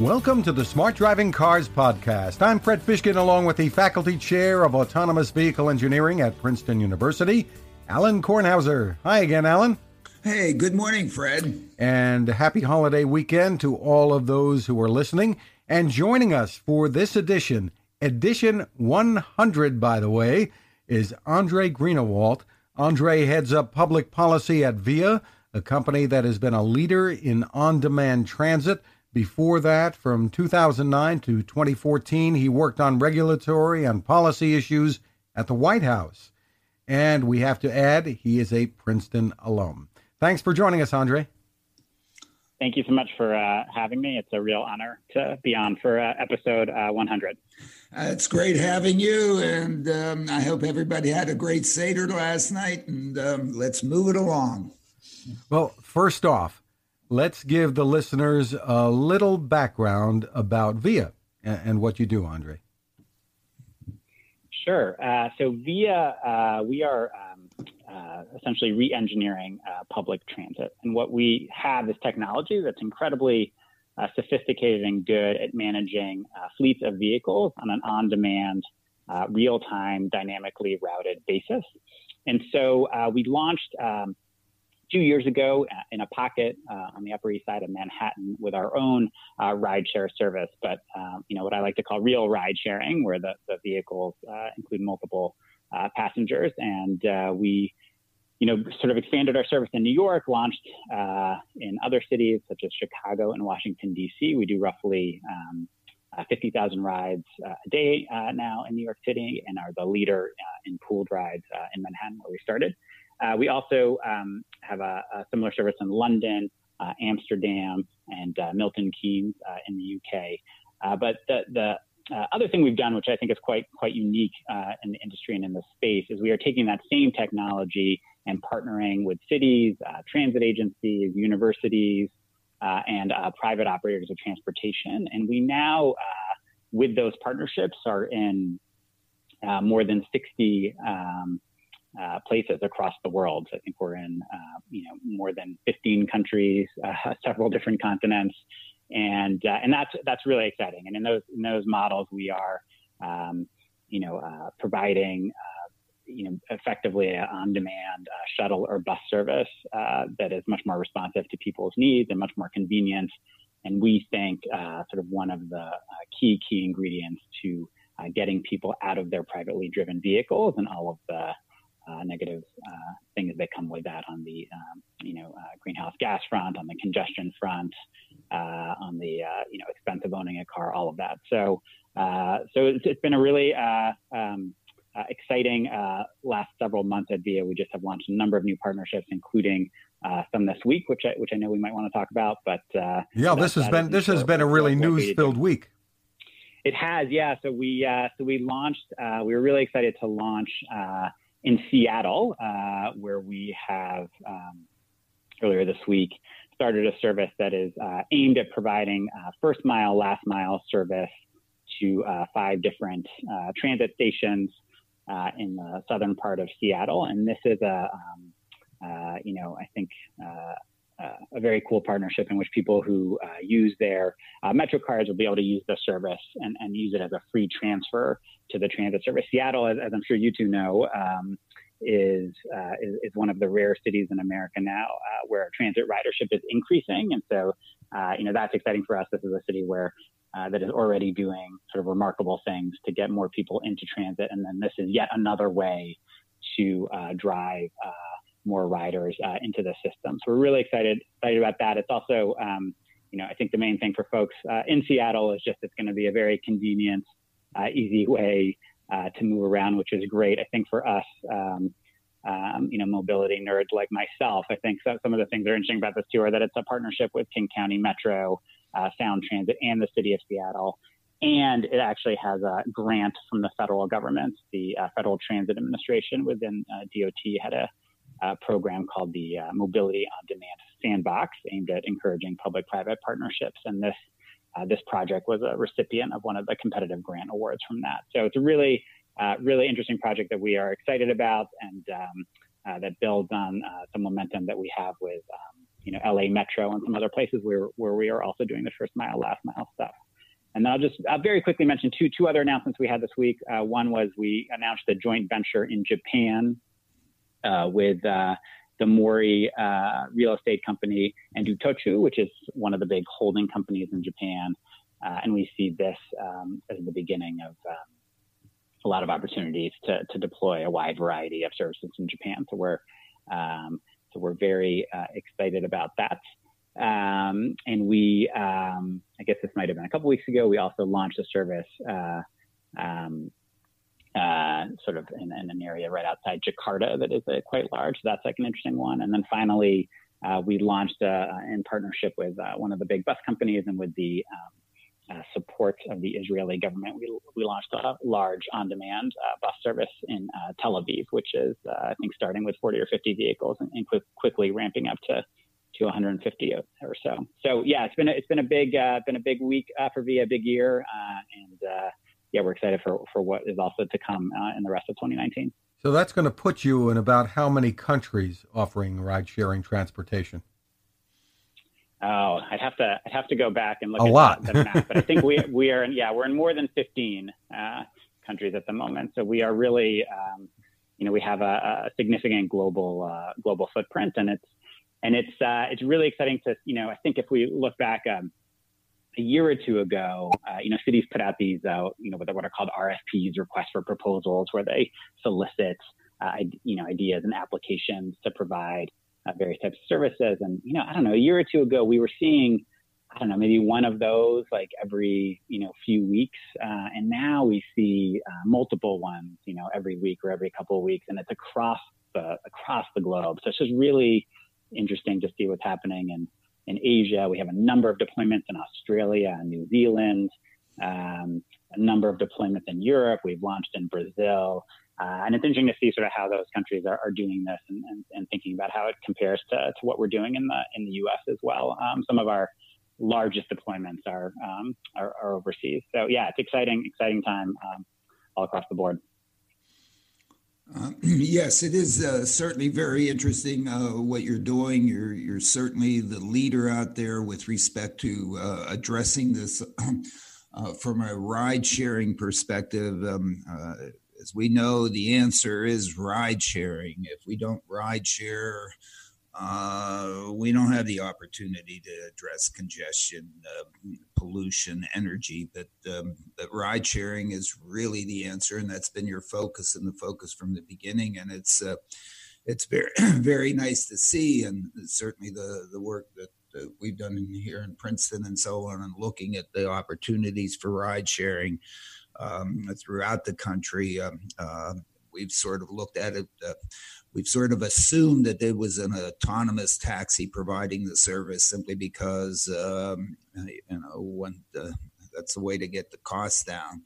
Welcome to the Smart Driving Cars Podcast. I'm Fred Fishkin, along with the Faculty Chair of Autonomous Vehicle Engineering at Princeton University, Alan Kornhauser. Hi again, Alan. Hey, good morning, Fred. And happy holiday weekend to all of those who are listening and joining us for this edition, edition 100, by the way, is Andrei Greenawalt. Andrei heads up public policy at VIA, a company that has been a leader in on demand transit before that, from 2009 to 2014, he worked on regulatory and policy issues at the White House. And we have to add, he is a Princeton alum. Thanks for joining us, Andrei. Thank you so much for uh, having me. It's a real honor to be on for uh, episode uh, 100. it's great having you, and um, I hope everybody had a great Seder last night, and um, let's move it along. Well, first off, let's give the listeners a little background about VIA and, what you do, Andrei. Sure. Uh, so VIA, uh, we are um, uh, essentially re-engineering uh, public transit, and what we have is technology that's incredibly uh, sophisticated and good at managing uh, fleets of vehicles on an on-demand, real-time, dynamically routed basis. And so we launched. Um, two years ago uh, in a pocket uh, on the Upper East Side of Manhattan with our own uh, rideshare service, but you know what I like to call real ride sharing, where the, the vehicles uh, include multiple uh, passengers, and uh, we you know sort of expanded our service in New York, launched in other cities such as Chicago and Washington D.C. We do roughly um, 50,000 rides a day now in New York City, and are the leader in pooled rides in Manhattan, where we started. Uh, we also um, have a, a, similar service in London, uh, Amsterdam, and uh, Milton Keynes uh, in the UK. Uh, but the, the uh, other thing we've done, which I think is quite quite unique in the industry and in the space, is we are taking that same technology and partnering with cities, transit agencies, universities, and private operators of transportation. And we now, with those partnerships, are in more than 60 um, uh, places across the world. I think we're in, uh, you know, more than 15 countries, uh, several different continents, and uh, and that's that's really exciting. And in those in those models, we are, um, you know, uh, providing. you know, effectively an on-demand shuttle or bus service that is much more responsive to people's needs and much more convenient. And we think sort of one of the key key ingredients to getting people out of their privately driven vehicles and all of the uh, negative uh, things that come with that on the um, you know uh, greenhouse gas front, on the congestion front, uh, on the uh, you know expense of owning a car, all of that. So uh, so it's, it's been a really um, exciting last several months at VIA. We just have launched a number of new partnerships, including some this week, which I, which I know we might want to talk about. But yeah, this has been this has been a really news filled week. It has, yeah. So we so we launched. we were really excited to launch in Seattle, uh, where we have um, earlier this week started a service that is uh, aimed at providing uh, first mile, last mile service to uh, five different uh, transit stations uh, in the southern part of Seattle. And this is a, um, you know, I think uh, a very cool partnership in which people who uh, use their uh, Metro cards will be able to use the service and, and use it as a free transfer to the transit service. Seattle, as, as I'm sure you two know, um, is, uh, is, is one of the rare cities in America now uh, where transit ridership is increasing, and so uh, you know that's exciting for us. This is a city where that is already doing sort of remarkable things to get more people into transit, and then this is yet another way to drive more riders uh, into the system. So we're really excited excited about that. It's also, um, you know, I think the main thing for folks uh, in Seattle is just it's going to be a very convenient, uh, easy way uh, to move around, which is great. I think for us. Um, um, you know, mobility nerds like myself. I think so, some of the things that are interesting about this too are that it's a partnership with King County Metro, uh, Sound Transit, and the City of Seattle and it actually has a grant from the federal government. The uh, Federal Transit Administration within uh, DOT had a uh, program called the uh, Mobility on Demand Sandbox, aimed at encouraging public-private partnerships. And this uh, this project was a recipient of one of the competitive grant awards from that. So it's a really uh, really interesting project that we are excited about, and um, uh, that builds on some momentum that we have with um, you know, LA Metro and some other places where where we are also doing the first mile, last mile stuff. And then I'll just I'll very quickly mention two two other announcements we had this week. Uh, one was we announced a joint venture in Japan uh, with uh, the Mori uh, real estate company and Itochu, which is one of the big holding companies in Japan. Uh, and we see this um, as the beginning of um, a lot of opportunities to, to deploy a wide variety of services in Japan. So we're um, so we're very uh, excited about that. Um, and we, um, I guess this might have been a couple weeks ago. We also launched a service, uh, uh, sort of in, in, an area right outside Jakarta that is uh, quite large. So that's like an interesting one. And then finally, uh, we launched uh, in partnership with one of the big bus companies and with the um, uh, support of the Israeli government, we, we launched a large on demand uh, bus service in uh, Tel Aviv, which is, uh, I think, starting with 40 or 50 vehicles and, and quick, quickly ramping up to, to 150 or so. So, yeah, it's been a, it's been a big, uh, been a big week for Via, big year. and yeah, we're excited for, for what is also to come in the rest of 2019. So, that's going to put you in about how many countries offering ride sharing transportation? Oh, I'd have to I'd have to go back and look a at lot. The, the map, but I think we we are in yeah we're in more than 15 uh, countries at the moment. So we are really um, you know we have a, a significant global uh, global footprint, and it's and it's uh, it's really exciting to you know I think if we look back um, a year or two ago, uh, you know cities put out these uh, you know what are called RFPs, requests for proposals, where they solicit uh, you know ideas and applications to provide uh, various types of services. And, you know, I don't know, a year or two ago, we were seeing, I don't know, maybe one of those like every, you know, few weeks. Uh, and now we see uh, multiple ones, you know, every week or every couple of weeks. And it's across the, across the globe. So it's just really interesting to see what's happening in, in Asia. We have a number of deployments in Australia and New Zealand, um, a number of deployments in Europe. We've launched in Brazil. Uh, and it's interesting to see sort of how those countries are, are doing this and, and, and, thinking about how it compares to, to what we're doing in the in the U.S. as well. Um, some of our largest deployments are, um, are, are overseas. So yeah, it's exciting, exciting time um, all across the board. Uh, yes, it is uh, certainly very interesting uh, what you're doing. You're you're certainly the leader out there with respect to uh, addressing this uh, from a ride sharing perspective. Um, uh, as we know, the answer is ride sharing. If we don't ride share, uh, we don't have the opportunity to address congestion, uh, pollution, energy. But, um, but ride sharing is really the answer, and that's been your focus and the focus from the beginning. And it's uh, it's very very nice to see, and certainly the the work that we've done in here in Princeton and so on, and looking at the opportunities for ride sharing um, throughout the country. Um, uh, we've sort of looked at it. Uh, we've sort of assumed that there was an autonomous taxi providing the service simply because um, you know when the, that's the way to get the costs down.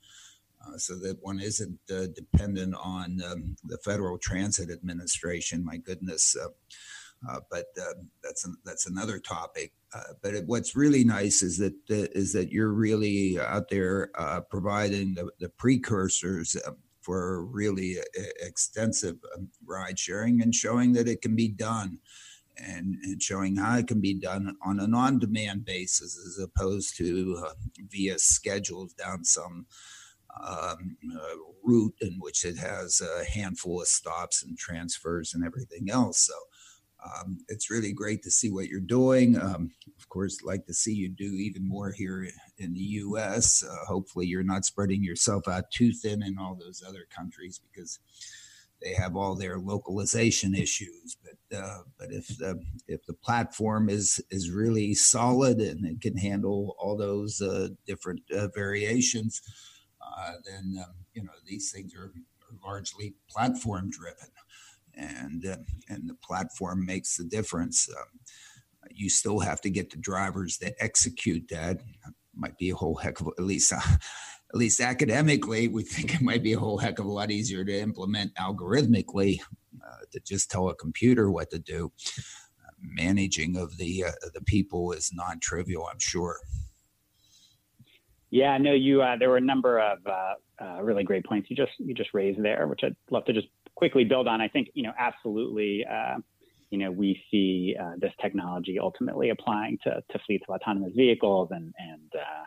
Uh, so that one isn't uh, dependent on um, the Federal Transit Administration. My goodness, uh, uh, but uh, that's an, that's another topic. Uh, but it, what's really nice is that is that you're really out there uh, providing the, the precursors um, for really extensive um, ride sharing and showing that it can be done. And, and, showing how it can be done on an on-demand basis as opposed to uh, via schedules down some um, uh, route in which it has a handful of stops and transfers and everything else. So um, it's really great to see what you're doing. Um, of course, like to see you do even more here in the U.S. Uh, hopefully, you're not spreading yourself out too thin in all those other countries because they have all their localization issues. But uh, but if the if the platform is is really solid and it can handle all those uh, different uh, variations, uh, then um, you know these things are, are largely platform driven and uh, and the platform makes the difference. Um, you still have to get the drivers that execute that. Might be a whole heck of at least. Uh, at least academically, we think it might be a whole heck of a lot easier to implement algorithmically uh, to just tell a computer what to do. Uh, managing of the uh, the people is non-trivial, I'm sure. Yeah, no, you. Uh, there were a number of uh, really great points you just you just raised there, which I'd love to just quickly build on. I think you know absolutely. Uh, you know, we see uh, this technology ultimately applying to, to fleets of autonomous vehicles. And, and uh,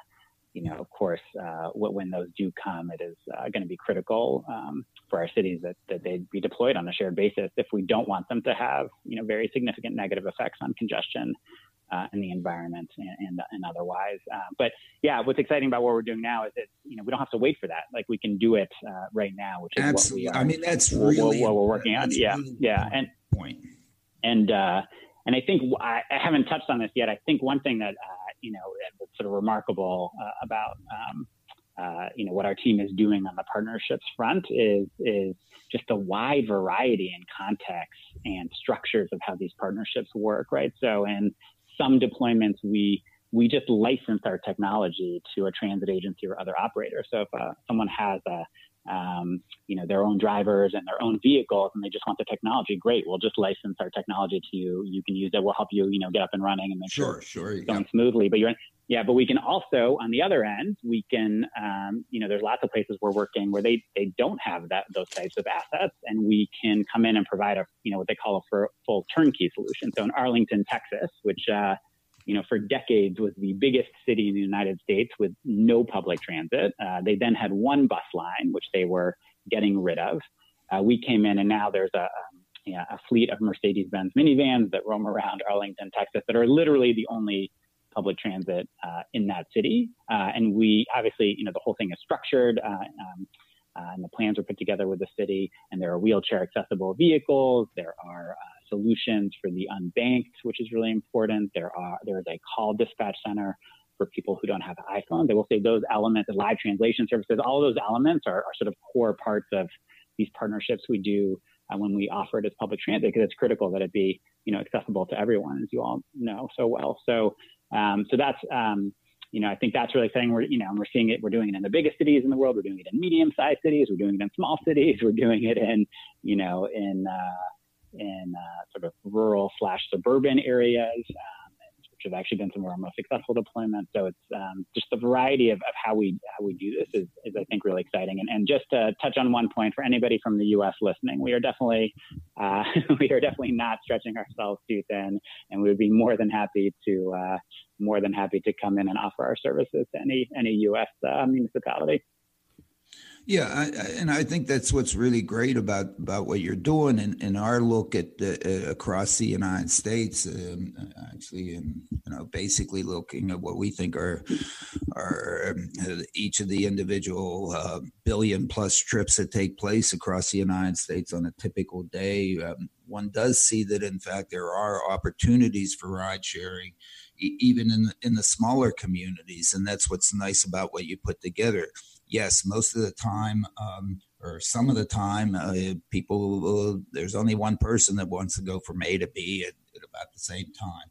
you know, of course, uh, when those do come, it is uh, going to be critical um, for our cities that, that they be deployed on a shared basis if we don't want them to have, you know, very significant negative effects on congestion uh, in the environment and, and, and otherwise. Uh, but yeah, what's exciting about what we're doing now is that you know we don't have to wait for that. Like we can do it uh, right now, which is Absolutely. what we are. I mean, that's really what, what we're working on. Yeah, really yeah, and point. And uh, and I think I, I, haven't touched on this yet. I think one thing that uh, you know that's sort of remarkable uh, about um, uh, you know what our team is doing on the partnerships front is is just the wide variety in contexts and structures of how these partnerships work, right? So in some deployments, we we just license our technology to a transit agency or other operator. So if uh, someone has a um, you know, their own drivers and their own vehicles, and they just want the technology. Great, we'll just license our technology to you. You can use it. We'll help you, you know, get up and running and make sure, sure, it's going smoothly. But you're, yeah, but we can also, on the other end, we can, um, you know, there's lots of places we're working where they they don't have that those types of assets, and we can come in and provide a, you know, what they call a full turnkey solution. So in Arlington, Texas, which uh, you know, for decades was the biggest city in the United States with no public transit. Uh, they then had one bus line, which they were getting rid of. Uh, we came in, and now there's a, um, yeah, a fleet of Mercedes-Benz minivans that roam around Arlington, Texas, that are literally the only public transit uh, in that city. Uh, and we obviously, you know, the whole thing is structured. Uh, um, uh, and the plans were put together with the city, and there are wheelchair accessible vehicles. There are solutions for the unbanked, which is really important. There are there is a call dispatch center for people who don't have iPhones. They will say those elements, the live translation services, all of those elements are, are sort of core parts of these partnerships we do uh, when we offer it as public transit because it's critical that it be you know accessible to everyone, as you all know so well. So um, so that's um, you know, I think that's really exciting. We're, you know, we're seeing it. We're doing it in the biggest cities in the world. We're doing it in medium-sized cities. We're doing it in small cities. We're doing it in, you know, in uh, in uh, sort of rural slash suburban areas, um, which have actually been some of our most successful deployments. So it's um, just the variety of, of how we how we do this is, is I think really exciting. And, and just to touch on one point for anybody from the U.S. listening, we are definitely uh, we are definitely not stretching ourselves too thin, and we would be more than happy to uh, more than happy to come in and offer our services to any any U.S. Uh, municipality. Yeah, I, I, and I think that's what's really great about about what you're doing and, our look at uh, across the United States. Um, actually, and you know, basically looking at what we think are are um, each of the individual uh, billion plus trips that take place across the United States on a typical day. Um, one does see that, in fact, there are opportunities for ride sharing even in in the smaller communities and that's what's nice about what you put together yes, most of the time, um, or some of the time, uh, people there's only one person that wants to go from A to B at, at about the same time.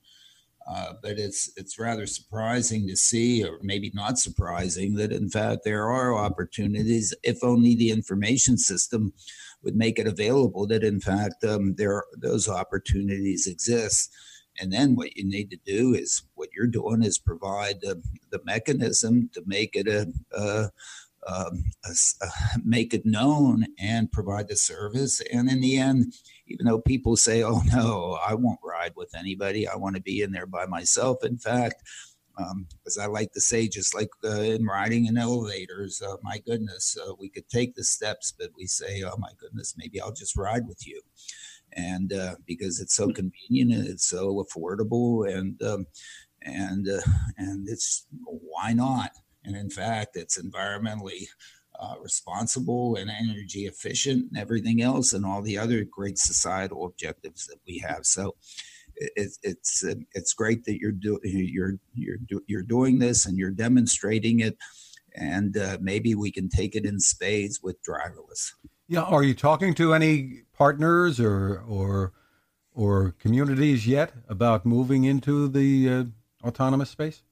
Uh, but it's it's rather surprising to see, or maybe not surprising, that in fact there are opportunities if only the information system would make it available. That in fact um, there those opportunities exist. And then what you need to do is what you're doing is provide the, the mechanism to make it a, a, um, uh, make it known and provide the service. And in the end, even though people say, oh, no, I won't ride with anybody, I want to be in there by myself. In fact, um, as I like to say, just like uh, in riding in elevators, uh, my goodness, uh, we could take the steps, but we say, oh my goodness, maybe I'll just ride with you. And uh, because it's so convenient and it's so affordable, and um, and uh, and it's why not? And in fact, it's environmentally uh, responsible and energy efficient and everything else and all the other great societal objectives that we have. So it, it's it's great that you're doing you're you're you're doing this and you're demonstrating it, and uh, maybe we can take it in spades with driverless. Yeah, are you talking to any partners or or or communities yet about moving into the uh, autonomous space?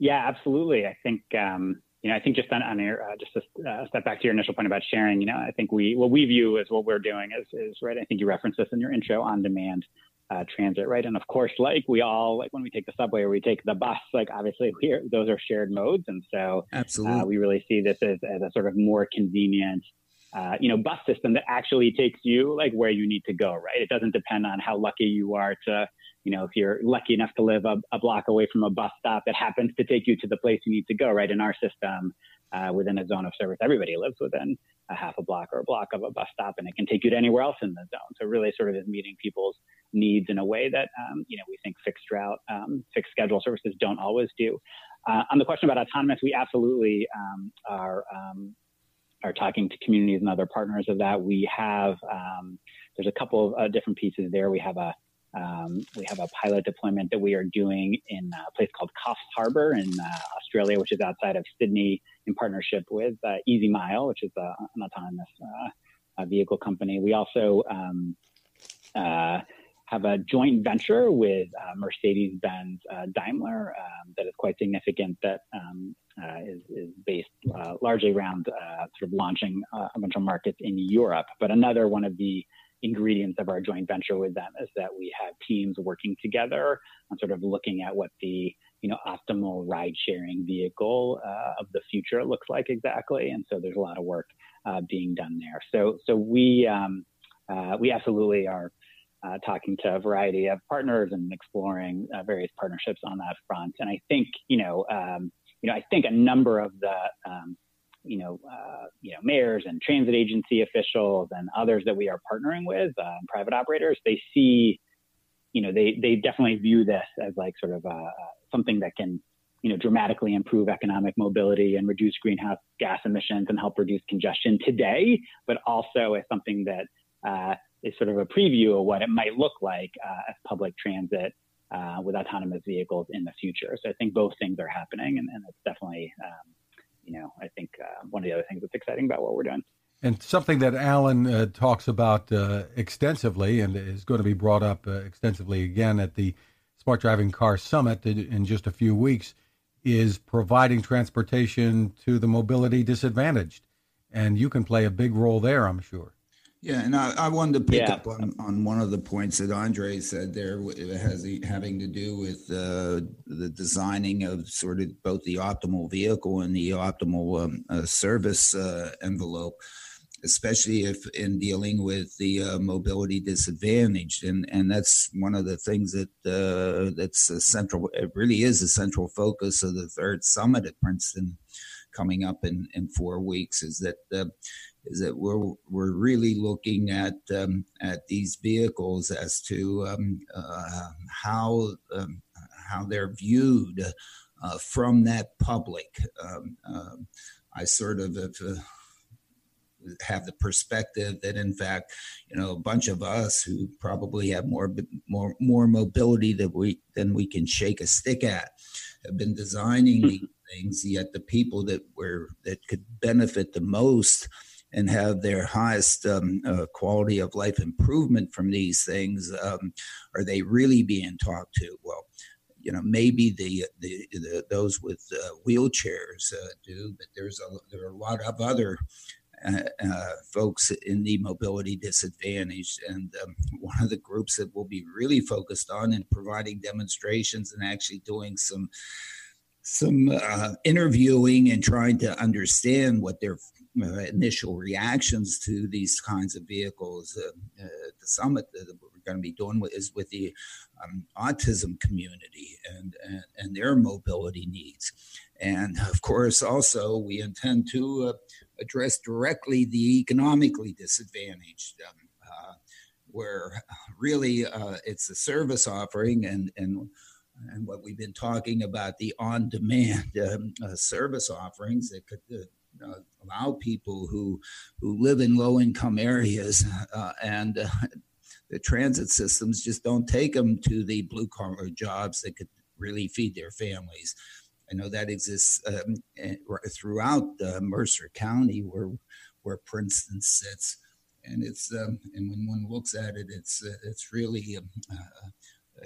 Yeah, absolutely. I think um, you know, I think just on, on your, uh, just a uh, step back to your initial point about sharing, you know, I think we what we view as what we're doing is is right. I think you referenced this in your intro on demand uh, transit, right? And of course, like we all like when we take the subway or we take the bus, like obviously we those are shared modes, and so absolutely uh, we really see this as, as a sort of more convenient uh, you know, bus system that actually takes you like where you need to go, right? It doesn't depend on how lucky you are to, you know, if you're lucky enough to live a, a block away from a bus stop that happens to take you to the place you need to go, right? In our system, uh, within a zone of service, everybody lives within a half a block or a block of a bus stop, and it can take you to anywhere else in the zone. So really, sort of is meeting people's needs in a way that um, you know we think fixed route, um, fixed schedule services don't always do. Uh, on the question about autonomous, we absolutely um, are um, are talking to communities and other partners of that. We have um, there's a couple of uh, different pieces there. We have a um, we have a pilot deployment that we are doing in a place called Coffs Harbour in uh, Australia, which is outside of Sydney, in partnership with uh, EasyMile, which is uh, an autonomous uh, vehicle company. We also um, uh, have a joint venture with uh, Mercedes Benz Daimler um, that is quite significant that um, is, is, based largely around sort of launching a bunch of markets in Europe. But another one of the ingredients of our joint venture with them is that we have teams working together on sort of looking at what the you know optimal ride sharing vehicle uh, of the future looks like exactly. And so there's a lot of work uh, being done there. So so we um, uh, we absolutely are uh, talking to a variety of partners and exploring uh, various partnerships on that front. And I think you know um, you know I think a number of the um, you know, uh, you know, mayors and transit agency officials and others that we are partnering with, uh, private operators, they see, you know, they they definitely view this as like sort of uh, uh, something that can, you know, dramatically improve economic mobility and reduce greenhouse gas emissions and help reduce congestion today, but also as something that uh, is sort of a preview of what it might look like uh, as public transit. with autonomous vehicles in the future. So I think both things are happening, and, and it's definitely um, you know, I think uh, one of the other things that's exciting about what we're doing. And something that Alan uh, talks about uh, extensively and is going to be brought up uh, extensively again at the Smart Driving Car Summit in just a few weeks is providing transportation to the mobility disadvantaged. And you can play a big role there, I'm sure. Yeah, and I, I wanted to pick yeah. up on, on one of the points that Andrei said there. Has having to do with uh, the designing of sort of both the optimal vehicle and the optimal um, uh, service uh, envelope, especially if in dealing with the uh, mobility disadvantaged. And and that's one of the things that uh, that's a central. It really is a central focus of the third summit at Princeton coming up in, in four weeks. Is that uh, is that we're we're really looking at um, at these vehicles as to um, uh, how um, how they're viewed uh, from that public. Um, uh, I sort of have, uh, have the perspective that in fact, you know, a bunch of us who probably have more more more mobility than we than we can shake a stick at have been designing these things. Yet the people that were that could benefit the most and have their highest um, uh, quality of life improvement from these things? Um, are they really being talked to? Well, you know, maybe the, the, the those with uh, wheelchairs uh, do, but there's a there are a lot of other uh, uh, folks in the mobility disadvantaged. And um, one of the groups that we'll be really focused on and providing demonstrations and actually doing some some uh, interviewing and trying to understand what their initial reactions to these kinds of vehicles. Uh, uh the summit that we're going to be doing with, is with the um, autism community and, and, and their mobility needs. And of course, also we intend to uh, address directly the economically disadvantaged. Um, uh, where really it's a service offering and and and what we've been talking about the on-demand um, uh, service offerings that could uh, uh, allow people who who live in low-income areas uh, and uh, the transit systems just don't take them to the blue-collar jobs that could really feed their families. I know that exists um, eh, throughout uh, Mercer County, where where Princeton sits, and it's um, and when one looks at it, it's it's really um, a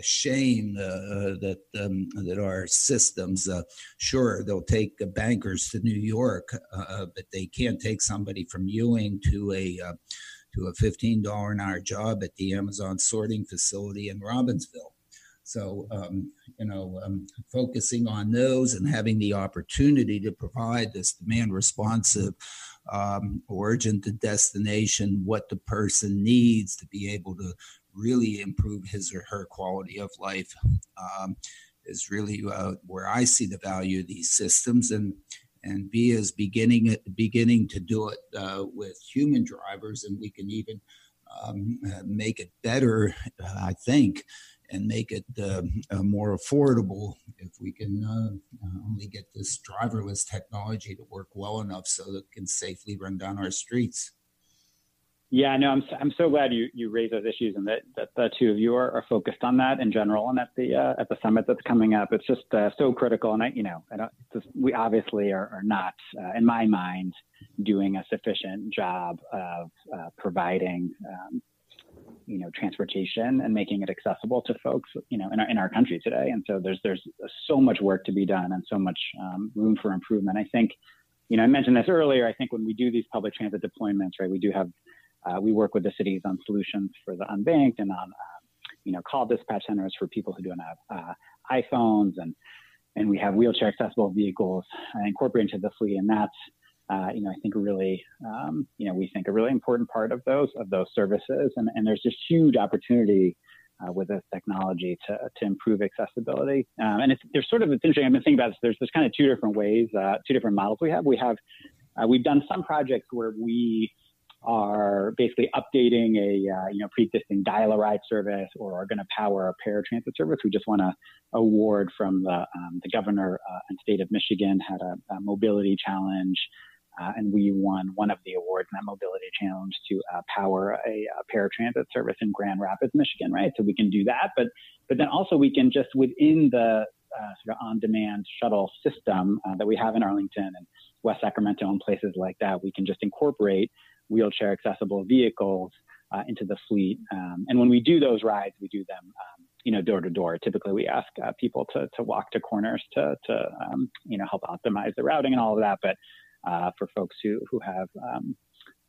shame uh, that um, that our systems, uh, sure, they'll take bankers to New York, uh, but they can't take somebody from Ewing to a uh, to a fifteen dollar an hour job at the Amazon sorting facility in Robbinsville. So, um, you know, um, focusing on those and having the opportunity to provide this demand responsive um, origin to destination, what the person needs to be able to really improve his or her quality of life um, is really uh, where I see the value of these systems. And and B is beginning beginning to do it uh, with human drivers, and we can even um, make it better, I think, and make it uh, uh, more affordable if we can uh, only get this driverless technology to work well enough so that it can safely run down our streets. Yeah, no, I'm I'm so glad you you raised those issues and that, that the two of you are, are focused on that in general and at the uh, at the summit that's coming up. It's just uh, so critical, and I you know I just, we obviously are, are not uh, in my mind doing a sufficient job of uh, providing um, you know transportation and making it accessible to folks you know in our in our country today. And so there's there's so much work to be done and so much um, room for improvement. I think you know I mentioned this earlier. I think when we do these public transit deployments, right, we do have uh, we work with the cities on solutions for the unbanked and on, uh, you know, call dispatch centers for people who don't have uh, iPhones, and and we have wheelchair accessible vehicles incorporated into the fleet, and that's uh, you know, I think really, um, you know, we think a really important part of those of those services, and, and there's just huge opportunity uh, with this technology to, to improve accessibility. Um, and it's there's sort of it's interesting. I've been thinking about this. There's there's kind of two different ways, uh, two different models we have. We have uh, we've done some projects where we are basically updating a uh, you know pre-existing dial-a-ride service or are going to power a paratransit service. We just won a award from the um, the governor uh, and state of Michigan had a, a mobility challenge. Uh, and we won one of the awards in that mobility challenge to uh, power a, a paratransit service in Grand Rapids, Michigan, right? So we can do that, but but then also we can just within the uh, sort of on-demand shuttle system uh, that we have in Arlington and West Sacramento and places like that, we can just incorporate wheelchair accessible vehicles uh, into the fleet. Um, and when we do those rides, we do them, um, you know, door to door. Typically, we ask uh, people to, to walk to corners to, to um, you know, help optimize the routing and all of that. But uh, for folks who, who have um,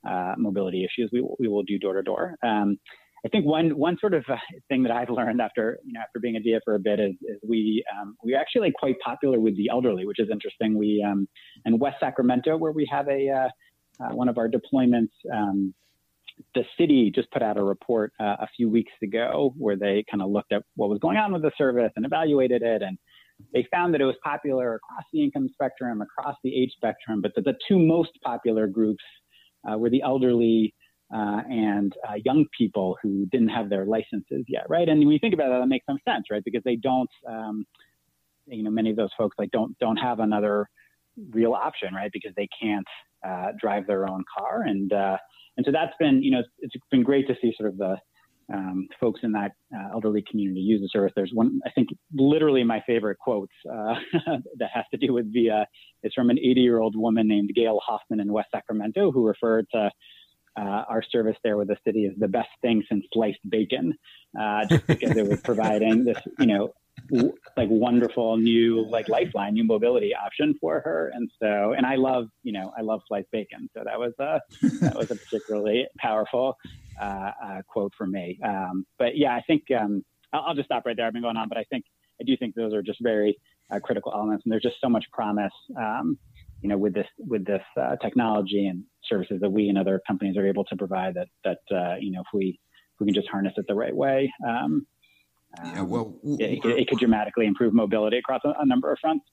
uh, mobility issues, we, we will do door to door. Um, I think one one sort of uh, thing that I've learned after you know after being a Via for a bit is, is we um, we're actually quite popular with the elderly, which is interesting. We um, in West Sacramento, where we have a uh, uh, one of our deployments, um, the city just put out a report uh, a few weeks ago where they kind of looked at what was going on with the service and evaluated it. And they found that it was popular across the income spectrum, across the age spectrum, but that the two most popular groups uh, were the elderly uh, and uh, young people who didn't have their licenses yet, right? And when you think about that, that makes some sense, right? Because they don't, um, you know, many of those folks like don't don't have another real option, right? Because they can't uh, drive their own car, and uh, and so that's been you know it's been great to see sort of the um, folks in that uh, elderly community use the service. There's one I think literally my favorite quote uh, that has to do with VIA. It's from an 80 year old woman named Gail Hoffman in West Sacramento who referred to. Uh, our service there with the city is the best thing since sliced bacon, uh, just because it was providing this, you know, like wonderful new like lifeline, new mobility option for her. And so, and I love, you know, I love sliced bacon. So that was a that was a particularly powerful uh, uh, quote for me. Um, but yeah, I think um, I'll, I'll, just stop right there. I've been going on, but I think I do think those are just very uh, critical elements, and there's just so much promise. Um, you know, with this with this uh, technology and services that we and other companies are able to provide, that that uh, you know, if we if we can just harness it the right way, um, yeah, well, it, could, it, could, dramatically improve mobility across a, a, number of fronts.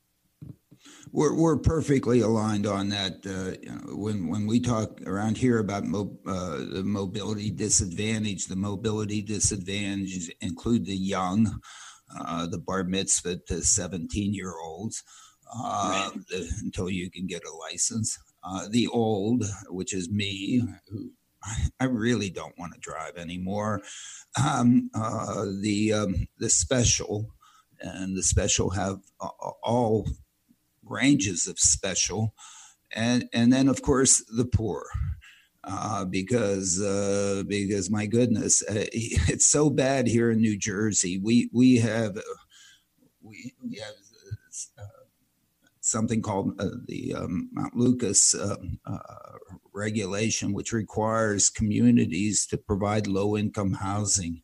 We're, we're perfectly aligned on that. Uh, you know, when when we talk around here about mo- uh, the mobility disadvantage, the mobility disadvantages include the young, uh, the bar mitzvah to seventeen year olds, uh, right. the, until you can get a license. Uh, the old, which is me, who I really don't want to drive anymore. Um, uh, the um, the special and the special have all ranges of special, and and then of course the poor. Uh, because uh, because my goodness, uh, it's so bad here in New Jersey. We we have we, we have uh, something called uh, the um, Mount Laurel uh, uh, regulation, which requires communities to provide low income housing.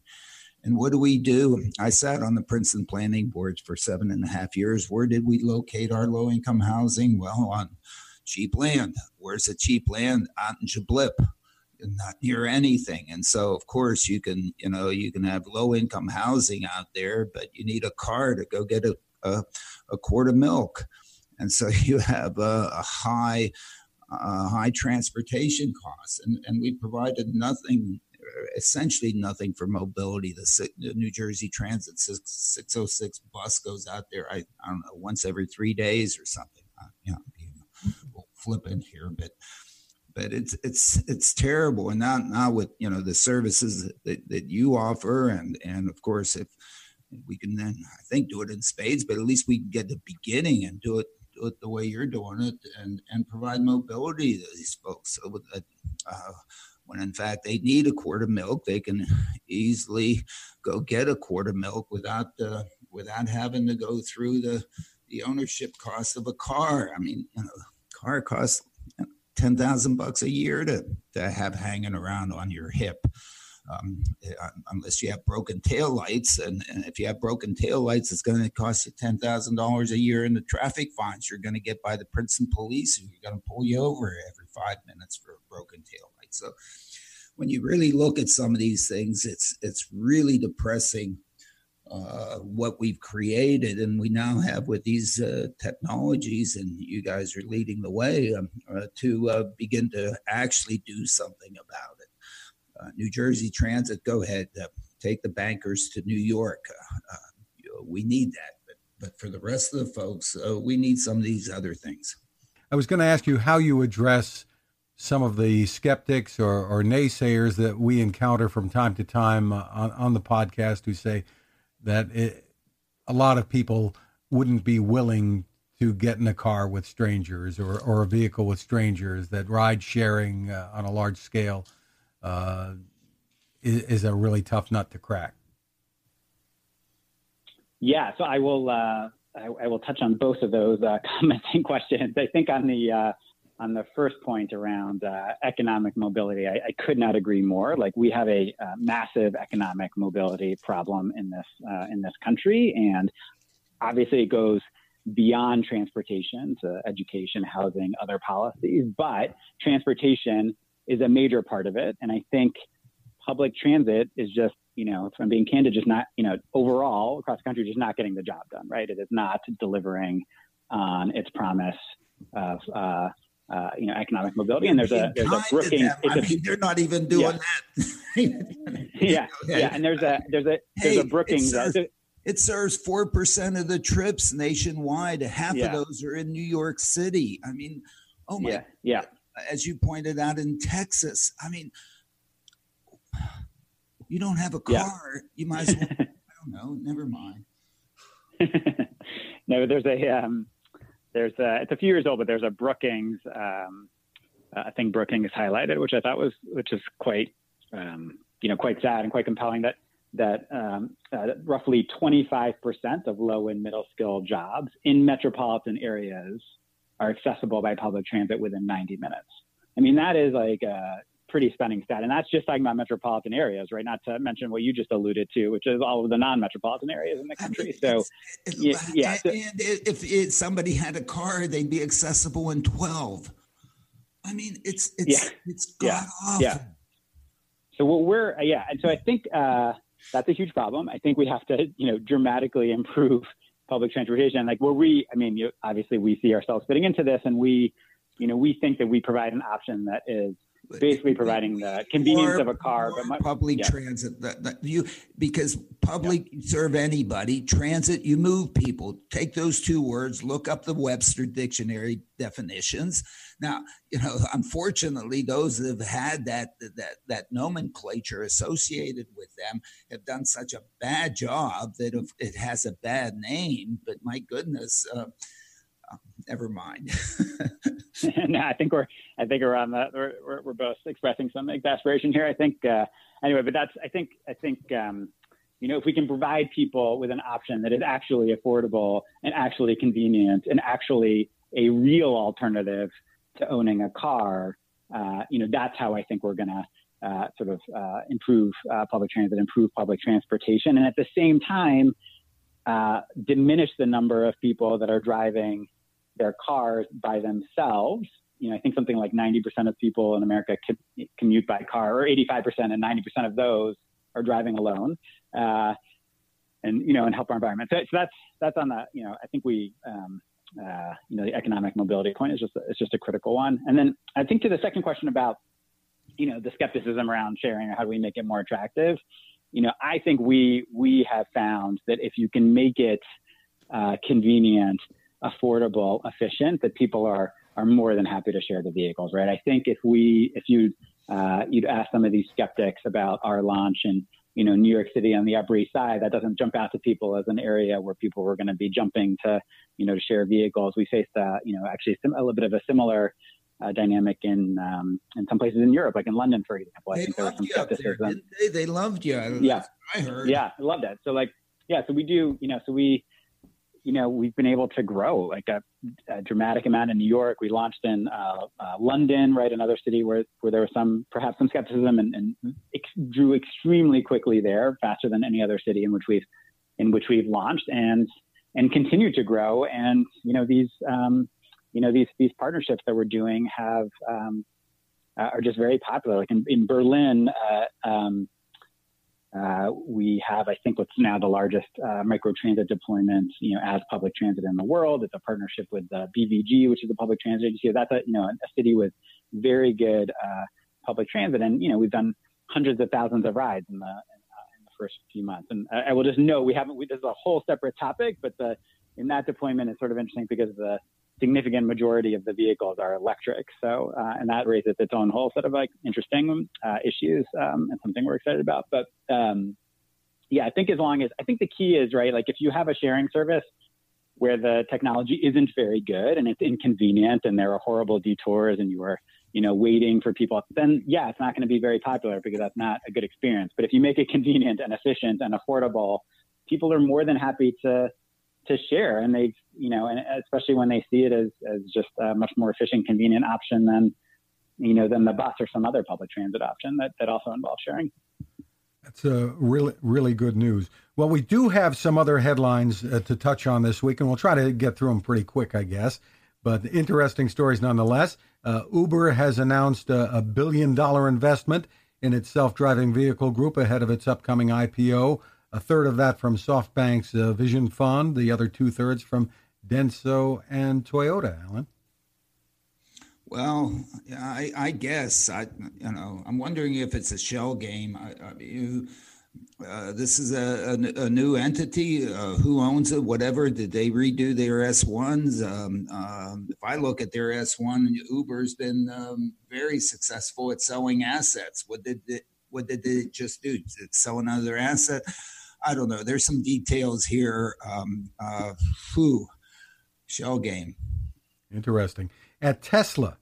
And what do we do? I sat on the Princeton Planning Board for seven and a half years. Where did we locate our low income housing? Well, on cheap land. Where's the cheap land? Out in Jablip, not near anything. And so, of course, you can, you know, you can have low income housing out there, but you need a car to go get a, a, a quart of milk. And so you have a, a high, uh, high transportation costs. And, and we provided nothing essentially nothing for mobility. The, New Jersey Transit 606 bus goes out there, I, I don't know, once every three days or something. Uh, you know, we'll flip in here, but but it's it's it's terrible. And not not with you know the services that, that you offer, and and of course if we can then I think do it in spades, but at least we can get the beginning and do it do it the way you're doing it, and and provide mobility to these folks. So that, uh, when in fact they need a quart of milk, they can easily go get a quart of milk without the without having to go through the the ownership cost of a car. I mean, you know, car costs ten thousand bucks a year to to have hanging around on your hip. Um, uh, unless you have broken tail lights. And, and, if you have broken tail lights, it's going to cost you $10,000 a year in the traffic fines you're going to get by the Princeton police who are going to pull you over every five minutes for a broken tail light. So when you really look at some of these things, it's, it's really depressing uh, what we've created and we now have with these uh, technologies and you guys are leading the way um, uh, to uh, begin to actually do something about New Jersey Transit, go ahead, uh, take the bankers to New York. Uh, uh we need that. But, but for the rest of the folks, uh, we need some of these other things. I was going to ask you how you address some of the skeptics or, or naysayers that we encounter from time to time uh, on, on the podcast who say that it, a lot of people wouldn't be willing to get in a car with strangers or, or a vehicle with strangers, that ride sharing uh, on a large scale uh, is, is, a really tough nut to crack. Yeah, so I will uh, I, I, will touch on both of those uh, comments and questions. I think on the uh, on the first point around uh, economic mobility, I, I, could not agree more. Like we have a massive economic mobility problem in this in this country, and obviously it goes beyond transportation to education, housing, other policies. But transportation is a major part of it. And I think public transit is just, you know, if I'm being candid, just not, you know, overall across the country, just not getting the job done, right? It is not delivering on its promise of, uh, uh, you know, economic mobility. And there's a there's a Brookings. I mean, they're not even doing yeah. that. yeah, yeah, and there's a there's a there's hey, a Brookings. It serves, it serves four percent of the trips nationwide. Half yeah. of those are in New York City. I mean, oh my, yeah, yeah as you pointed out in Texas. I mean, you don't have a car, yeah. you might as well. I don't know. Never mind. no, there's a um, there's a it's a few years old, but there's a Brookings. Um, I think Brookings highlighted, which I thought was which is quite um, you know quite sad and quite compelling that that um, uh, roughly 25% of low and middle skill jobs in metropolitan areas are accessible by public transit within 90 minutes. I mean, that is like a pretty stunning stat. And that's just talking about metropolitan areas, right? Not to mention what you just alluded to, which is all of the non metropolitan areas in the country. I mean, so, yeah. yeah and, and if it, somebody had a car, they'd be accessible in 12. I mean, it's, it's, yeah. it's god awful. Yeah. So what we're, yeah. And so I think, uh, that's a huge problem. I think we have to, you know, dramatically improve public transportation. Like where we, I mean, you, obviously we see ourselves fitting into this, and we, you know, we think that we provide an option that is basically providing the convenience of a car, but much, public yeah. transit. That, that you because public yeah. serve anybody. Transit, you move people. Take those two words. Look up the Webster dictionary definitions. Now, you know, unfortunately, those that have had that that that nomenclature associated with them have done such a bad job that it has a bad name. But my goodness. Uh, never mind. no, I think we're I think we're on the we're, we're both expressing some exasperation here. I think uh, anyway, but that's I think I think um, you know if we can provide people with an option that is actually affordable and actually convenient and actually a real alternative to owning a car, uh, you know that's how I think we're gonna uh, sort of uh, improve uh, public transit, improve public transportation, and at the same time, uh, diminish the number of people that are driving their cars by themselves. You know, I think something like 90% of people in America commute by car, or 85%, and 90% of those are driving alone. Uh, and you know, and help our environment. So, so, that's that's on the you know, I think we um, uh, you know the economic mobility point is just it's just a critical one. And then I think to the second question about you know the skepticism around sharing or how do we make it more attractive you know i think we we have found that if you can make it uh, convenient affordable efficient that people are are more than happy to share the vehicles right i think if we if you uh, you'd ask some of these skeptics about our launch in you know new york city on the upper east side that doesn't jump out to people as an area where people were going to be jumping to you know to share vehicles we faced uh, you know actually a little bit of a similar uh, dynamic in um, in some places in Europe, like in London, for example. I they think there was some skepticism. There, they? they? loved you. Yeah, I heard. Yeah, I love that. So like, yeah, so we do. You know, so we, you know, we've been able to grow like a, a dramatic amount in New York. We launched in uh, uh, London, right, another city where where there was some perhaps some skepticism, and, and ex- drew extremely quickly there, faster than any other city in which we've in which we've launched, and and continue to grow. And you know, these. Um, you know, these these partnerships that we're doing have um, uh, are just very popular. Like in, in Berlin, uh, um, uh, we have, I think, what's now the largest uh, micro transit deployment, you know, as public transit in the world. It's a partnership with the BVG, which is a public transit agency. That's a you know a city with very good uh, public transit, and you know we've done hundreds of thousands of rides in the in the first few months. And I, I will just note we haven't. We, this is a whole separate topic, but the in that deployment it's sort of interesting because of the significant majority of the vehicles are electric. So, uh, and that raises its own whole set of like interesting uh, issues um, and something we're excited about. But um, yeah, I think as long as I think the key is right, like if you have a sharing service where the technology isn't very good and it's inconvenient and there are horrible detours and you are you know waiting for people then yeah it's not going to be very popular because that's not a good experience but if you make it convenient and efficient and affordable people are more than happy to to share, and they've you know, and especially when they see it as as just a much more efficient, convenient option than you know than the bus or some other public transit option that that also involves sharing. That's a really really good news. Well, we do have some other headlines uh, to touch on this week, and we'll try to get through them pretty quick, I guess. But interesting stories nonetheless. Uh, Uber has announced a, a billion dollar investment in its self driving vehicle group ahead of its upcoming IPO a third of that from SoftBank's uh, Vision Fund, the other two thirds from Denso and Toyota. Alan. Well, I, I, guess I, you know, I'm wondering if it's a shell game. I, I you, uh, this is a, a, a new entity. Uh, who owns it? Whatever. Did they redo their S1s? Um, um, if I look at their S1, Uber's been um, very successful at selling assets. What did it, what did they just do? Did sell another asset? I don't know. There's some details here. Um, uh, who shell game. Interesting. At Tesla,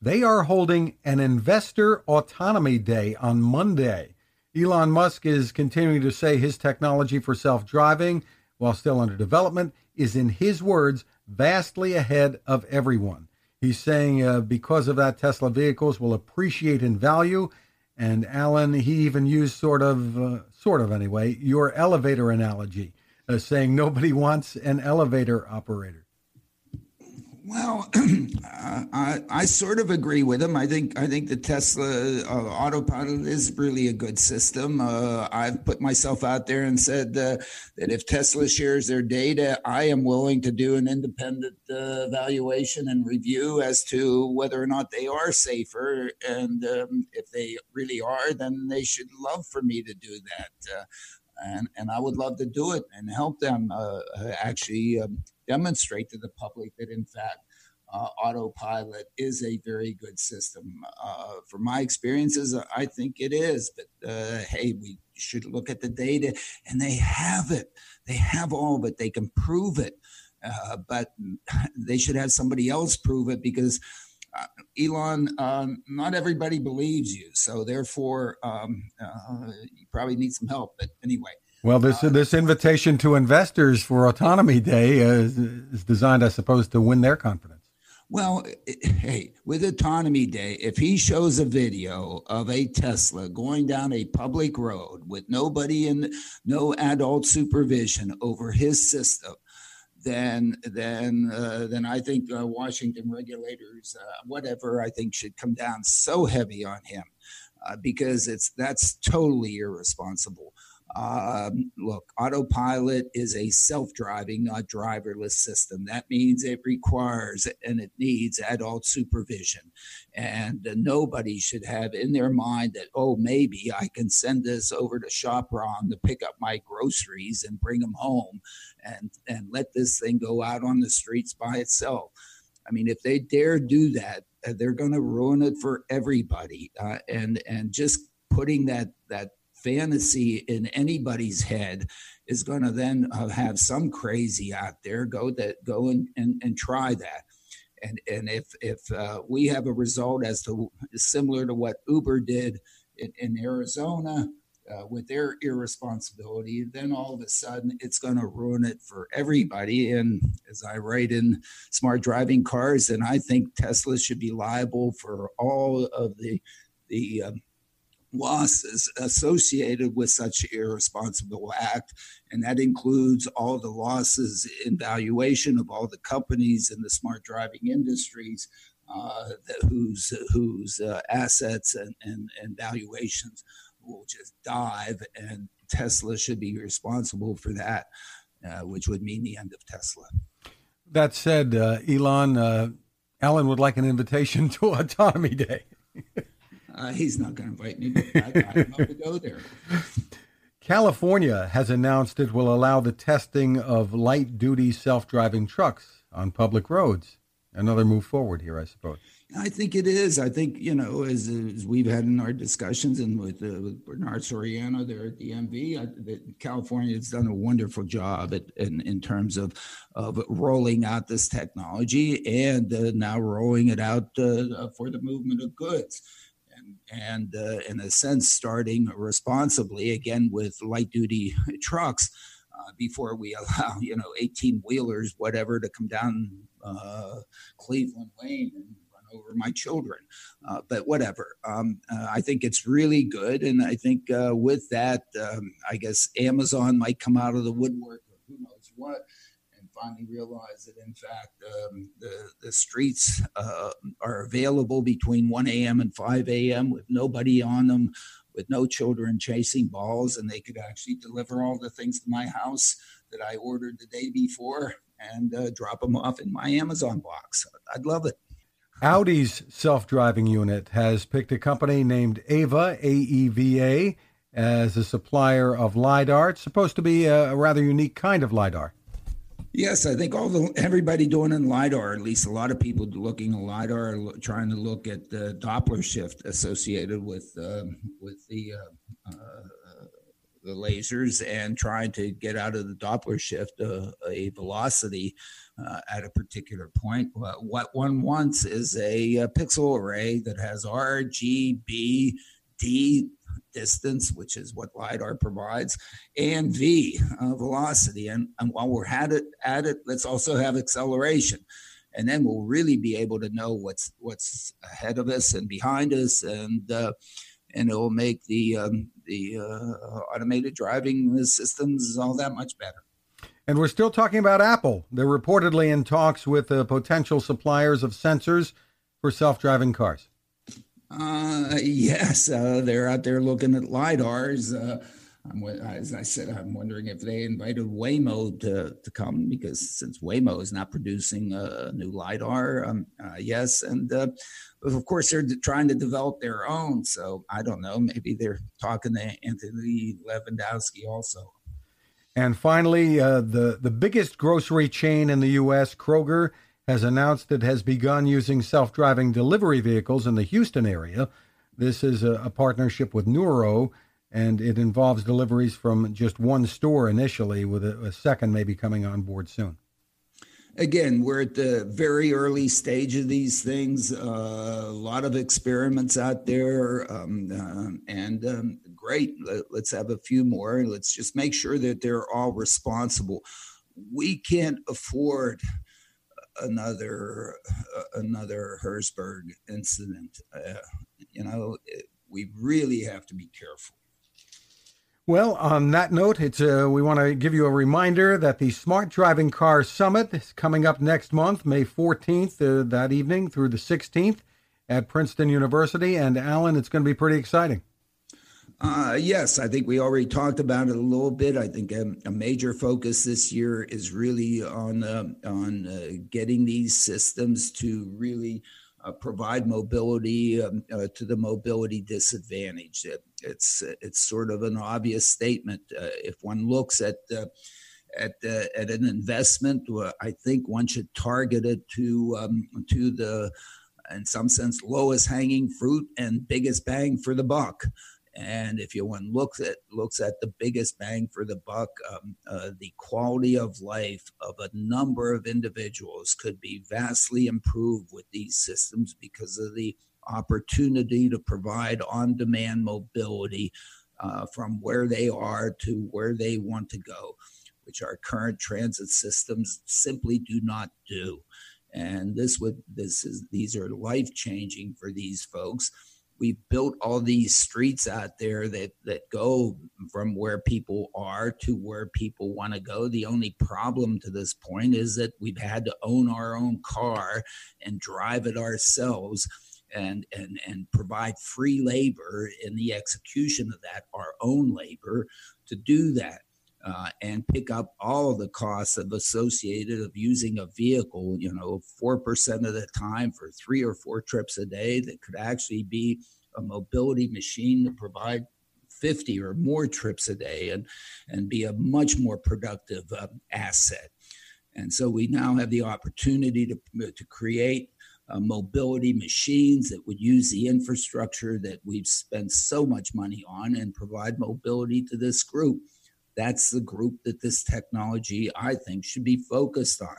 they are holding an investor autonomy day on Monday. Elon Musk is continuing to say his technology for self driving, while still under development, is, in his words, vastly ahead of everyone. He's saying uh, because of that, Tesla vehicles will appreciate in value and Alan, he even used sort of, uh, sort of anyway, your elevator analogy, uh, saying nobody wants an elevator operator. Well, I, I sort of agree with him. I think I think the Tesla uh, autopilot is really a good system. Uh, I've put myself out there and said uh, that if Tesla shares their data, I am willing to do an independent uh, evaluation and review as to whether or not they are safer. And um, if they really are, then they should love for me to do that. And, and I would love to do it and help them uh, actually um, demonstrate to the public that, in fact, uh, autopilot is a very good system. Uh, from my experiences, I think it is. But uh, hey, we should look at the data, and they have it. They have all of it. They can prove it. Uh, but they should have somebody else prove it because Elon, um, not everybody believes you. So therefore, um, uh, you probably need some help. But anyway, well, this uh, this invitation to investors for Autonomy Day is, is, designed, I suppose, to win their confidence. Well, hey, with Autonomy Day, if he shows a video of a Tesla going down a public road with nobody in, no adult supervision over his system, then then uh, then I think uh, Washington regulators, uh, whatever, I think should come down so heavy on him uh, because it's that's totally irresponsible. Um, look, autopilot is a self driving, not driverless system. That means it requires and it needs adult supervision. And uh, nobody should have in their mind that, oh, maybe I can send this over to ShopRite to pick up my groceries and bring them home and, and let this thing go out on the streets by itself. I mean, if they dare do that, uh, they're going to ruin it for everybody. Uh, and and just putting that that fantasy in anybody's head is going to then uh, have some crazy out there go that go and, and, and try that. And, and if if uh, we have a result as to similar to what Uber did in, in Arizona uh, with their irresponsibility, then all of a sudden it's going to ruin it for everybody. And as I write in Smart Driving Cars, and I think Tesla should be liable for all of the the um, losses associated with such irresponsible act. And that includes all the losses in valuation of all the companies in the smart driving industries uh, whose whose uh, assets and, and, and valuations will just dive and tesla should be responsible for that uh, which would mean the end of tesla. That said uh, elon uh, alan would like an invitation to autonomy day Uh, he's not going to invite me. I, I love to go there. California has announced it will allow the testing of light duty self driving trucks on public roads. Another move forward here, I suppose. I think it is. I think, you know, as, as we've had in our discussions and with, uh, with Bernard Soriano there at the MV, I, California has done a wonderful job at, in, in terms of, of rolling out this technology and uh, now rolling it out uh, for the movement of goods and uh, in a sense starting responsibly again with light duty trucks uh, before we allow you know 18 wheelers whatever to come down uh, cleveland lane and run over my children. Uh, but whatever. Um, uh, i think it's really good and i think uh, with that um, i guess amazon might come out of the woodwork or who knows what finally realized that, in fact, um, the, the streets uh, are available between 1 a.m. and 5 a.m. with nobody on them, with no children chasing balls, and they could actually deliver all the things to my house that I ordered the day before and uh, drop them off in my Amazon box. I'd love it. Audi's self driving unit has picked a company named Aeva, A E V A, as a supplier of LiDAR. It's supposed to be a rather unique kind of LiDAR. Yes, I think all the everybody doing in lidar, at least a lot of people looking at lidar, trying to look at the Doppler shift associated with uh, with the uh, uh, the lasers and trying to get out of the Doppler shift uh, a velocity uh, at a particular point. what one wants is a, a pixel array that has R, G, B, D distance, which is what LiDAR provides, and V, uh, velocity. And, and while we're at it, at it, let's also have acceleration. And then we'll really be able to know what's what's ahead of us and behind us, and uh, and it will make the um, the uh, automated driving systems all that much better. And we're still talking about Apple. They're reportedly in talks with uh, potential suppliers of sensors for self-driving cars. Uh, yes, uh, they're out there looking at lidars. Uh, I'm as I said, I'm wondering if they invited Waymo to, to come because since Waymo is not producing a new lidar, um, uh, yes, and uh, of course they're trying to develop their own. So I don't know. Maybe they're talking to Anthony Levandowski also. And finally, uh, the the biggest grocery chain in the U.S., Kroger has announced it has begun using self driving delivery vehicles in the Houston area. This is a, a, partnership with Nuro, and it involves deliveries from just one store initially, with a, a second maybe coming on board soon. Again, we're at the very early stage of these things. Uh, a lot of experiments out there, um, uh, and um, great. Let, let's have a few more. And let's just make sure that they're all responsible. We can't afford another uh, another Herzberg incident. Uh, you know, it, we really have to be careful. Well, on that note, it's uh, we want to give you a reminder that the Smart Driving Car Summit is coming up next month, May 14th, uh, that evening through the 16th at Princeton University. And Alan, it's going to be pretty exciting. Uh, yes, I think we already talked about it a little bit. I think a, major focus this year is really on uh, on uh, getting these systems to really uh, provide mobility um, uh, to the mobility disadvantaged. It, it's it's sort of an obvious statement. Uh, if one looks at at at an investment, I think one should target it to um, to the in some sense lowest hanging fruit and biggest bang for the buck. And if you one looks at looks at the biggest bang for the buck, um, uh, the quality of life of a number of individuals could be vastly improved with these systems because of the opportunity to provide on-demand mobility uh, from where they are to where they want to go, which our current transit systems simply do not do. And this would this is these are life changing for these folks we've built all these streets out there that that go from where people are to where people want to go. The only problem to this point is that we've had to own our own car and drive it ourselves and and and provide free labor in the execution of that our own labor to do that uh, and pick up all the costs of associated of using a vehicle, you know, 4% of the time for three or four trips a day that could actually be a mobility machine to provide 50 or more trips a day and, and be a much more productive uh, asset. And so we now have the opportunity to, to create uh, mobility machines that would use the infrastructure that we've spent so much money on and provide mobility to this group that's the group that this technology, I think, should be focused on.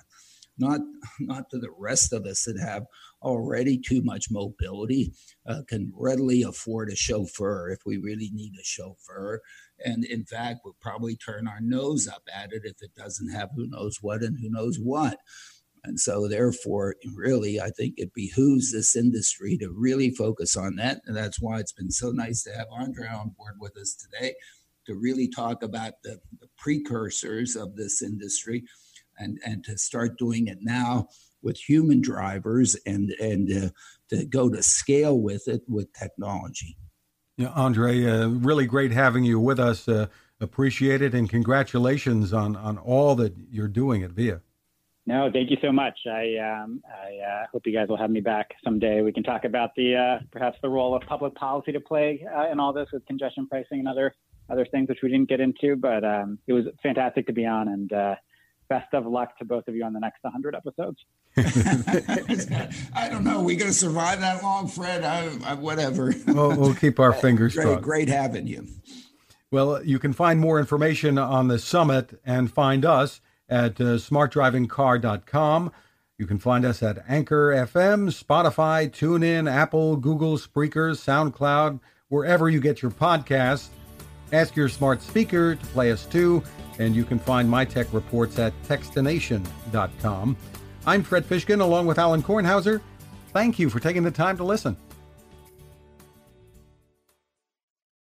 Not, not to the rest of us that have already too much mobility, uh, can readily afford a chauffeur if we really need a chauffeur. And in fact, we'll probably turn our nose up at it if it doesn't have who knows what and who knows what. And so, therefore, really, I think it behooves this industry to really focus on that. And that's why it's been so nice to have Andrei on board with us today to really talk about the, the precursors of this industry and, and to start doing it now with human drivers and, and uh, to go to scale with it with technology. Yeah, Andrei, uh, really great having you with us. Uh, appreciate it and congratulations on, on all that you're doing at VIA. No, thank you so much. I um, I uh, hope you guys will have me back someday. We can talk about the uh, perhaps the role of public policy to play uh, in all this with congestion pricing and other other things which we didn't get into, but um, it was fantastic to be on. And uh, best of luck to both of you on the next 100 episodes. I don't know. We going to survive that long, Fred? I, I, whatever. We'll, we'll, keep our fingers great, crossed. Great having you. Well, you can find more information on the summit and find us at uh, smartdrivingcar.com. You can find us at Anchor FM, Spotify, TuneIn, Apple, Google, Spreaker, SoundCloud, wherever you get your podcasts. Ask your smart speaker to play us too, and you can find my tech reports at techstination.com. I'm Fred Fishkin along with Alan Kornhauser. Thank you for taking the time to listen.